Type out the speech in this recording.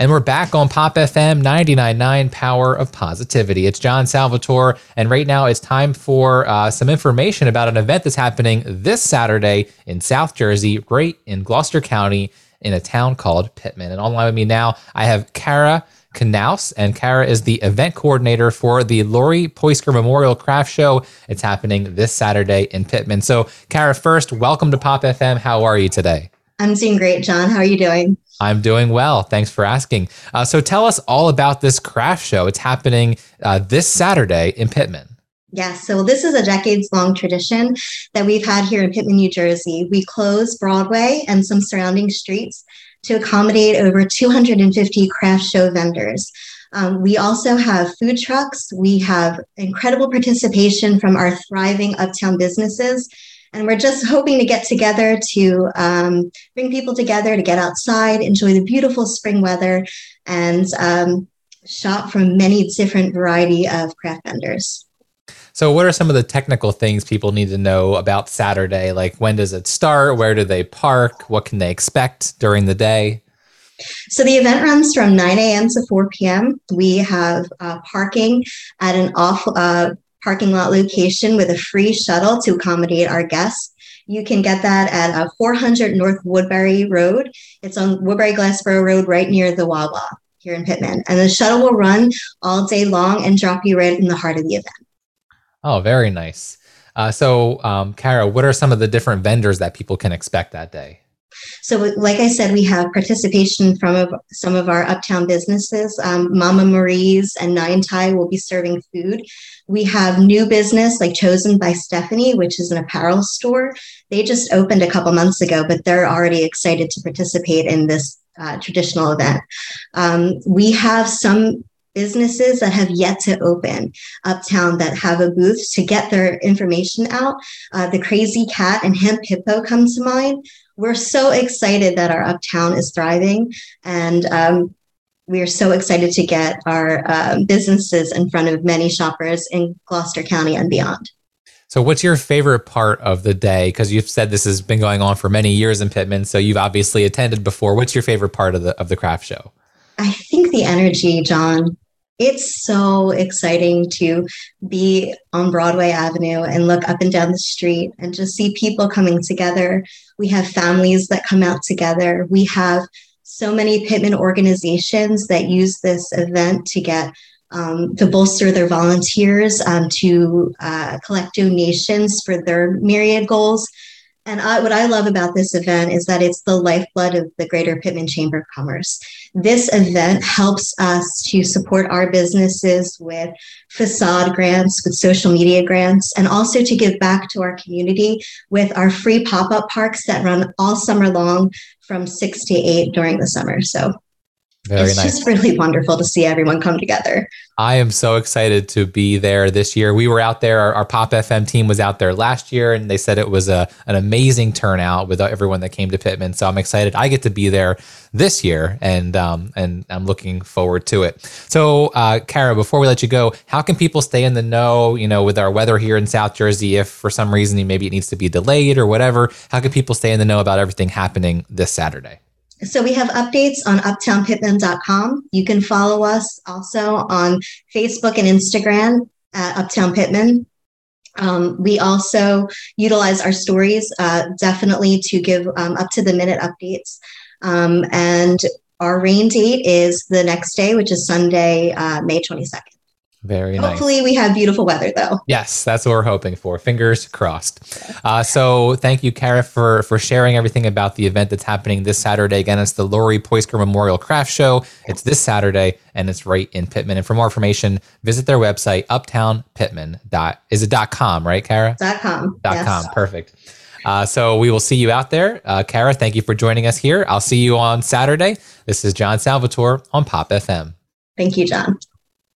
And we're back on Pop FM 99.9 Power of Positivity. It's John Salvatore. And right now it's time for uh, some information about an event that's happening this Saturday in South Jersey, right in Gloucester County, in a town called Pitman. And online with me now, I have Kara Knauss, and Kara is the event coordinator for the Lori Poisker Memorial Craft Show. It's happening this Saturday in Pitman. So, Kara, first, welcome to Pop FM. How are you today? I'm doing great, John. How are you doing? I'm doing well. Thanks for asking. Uh, so tell us all about this craft show. It's happening uh, this Saturday in Pitman. Yes, so this is a decades long tradition that we've had here in Pitman, New Jersey. We close Broadway and some surrounding streets to accommodate over 250 craft show vendors. Um, we also have food trucks. We have incredible participation from our thriving uptown businesses and we're just hoping to get together to um, bring people together to get outside, enjoy the beautiful spring weather, and um, shop from many different variety of craft vendors. So, what are some of the technical things people need to know about Saturday? Like, when does it start? Where do they park? What can they expect during the day? So the event runs from 9 a.m. to 4 p.m. We have uh, parking at an off uh, parking lot location with a free shuttle to accommodate our guests. You can get that at uh, 400 North Woodbury Road. It's on Woodbury Glassboro Road, right near the Wawa here in Pitman. And the shuttle will run all day long and drop you right in the heart of the event. Oh, very nice. Uh, so, um, Kara, what are some of the different vendors that people can expect that day? So, like I said, we have participation from some of our uptown businesses. Um, Mama Marie's and Nine Tie will be serving food. We have new business like Chosen by Stephanie, which is an apparel store. They just opened a couple months ago, but they're already excited to participate in this uh, traditional event. Um, we have some businesses that have yet to open uptown that have a booth to get their information out. Uh, the Crazy Cat and Hemp Hippo come to mind we're so excited that our uptown is thriving and um, we are so excited to get our um, businesses in front of many shoppers in Gloucester County and beyond. So, what's your favorite part of the day? Because you've said this has been going on for many years in Pitman, so you've obviously attended before. What's your favorite part of the of the craft show? I think the energy, John it's so exciting to be on Broadway Avenue and look up and down the street and just see people coming together. We have families that come out together. We have so many Pitman organizations that use this event to get um, to bolster their volunteers, um, to uh, collect donations for their myriad goals. And I, what I love about this event is that it's the lifeblood of the Greater Pitman Chamber of Commerce. This event helps us to support our businesses with facade grants, with social media grants, and also to give back to our community with our free pop up parks that run all summer long from six to eight during the summer. So very it's nice. just really wonderful to see everyone come together. I am so excited to be there this year. We were out there. Our, our, Pop FM team was out there last year, and they said it was a an amazing turnout with everyone that came to Pitman. So I'm excited. I get to be there this year, and um, and I'm looking forward to it. So, uh, Kara, before we let you go, how can people stay in the know? You know, with our weather here in South Jersey, if for some reason maybe it needs to be delayed or whatever, how can people stay in the know about everything happening this Saturday? So we have updates on uptownpitman.com. You can follow us also on Facebook and Instagram at Uptown Pitman. Um, we also utilize our stories uh, definitely to give um, up to the minute updates. Um, and our rain date is the next day, which is Sunday, uh, May 22nd. Very nice. Hopefully, we have beautiful weather, though. Yes, that's what we're hoping for. Fingers crossed. Uh, so, thank you, Kara, for for sharing everything about the event that's happening this Saturday. Again, it's the Lori Poisker Memorial Craft Show. It's this Saturday, and it's right in Pitman. And for more information, visit their website, uptownpitman. Dot, is it dot com, right, Kara? Dot com. Dot yes. com. Perfect. Uh, so we will see you out there. Uh, Kara, thank you for joining us here. I'll see you on Saturday. This is John Salvatore on Pop FM. Thank you, John.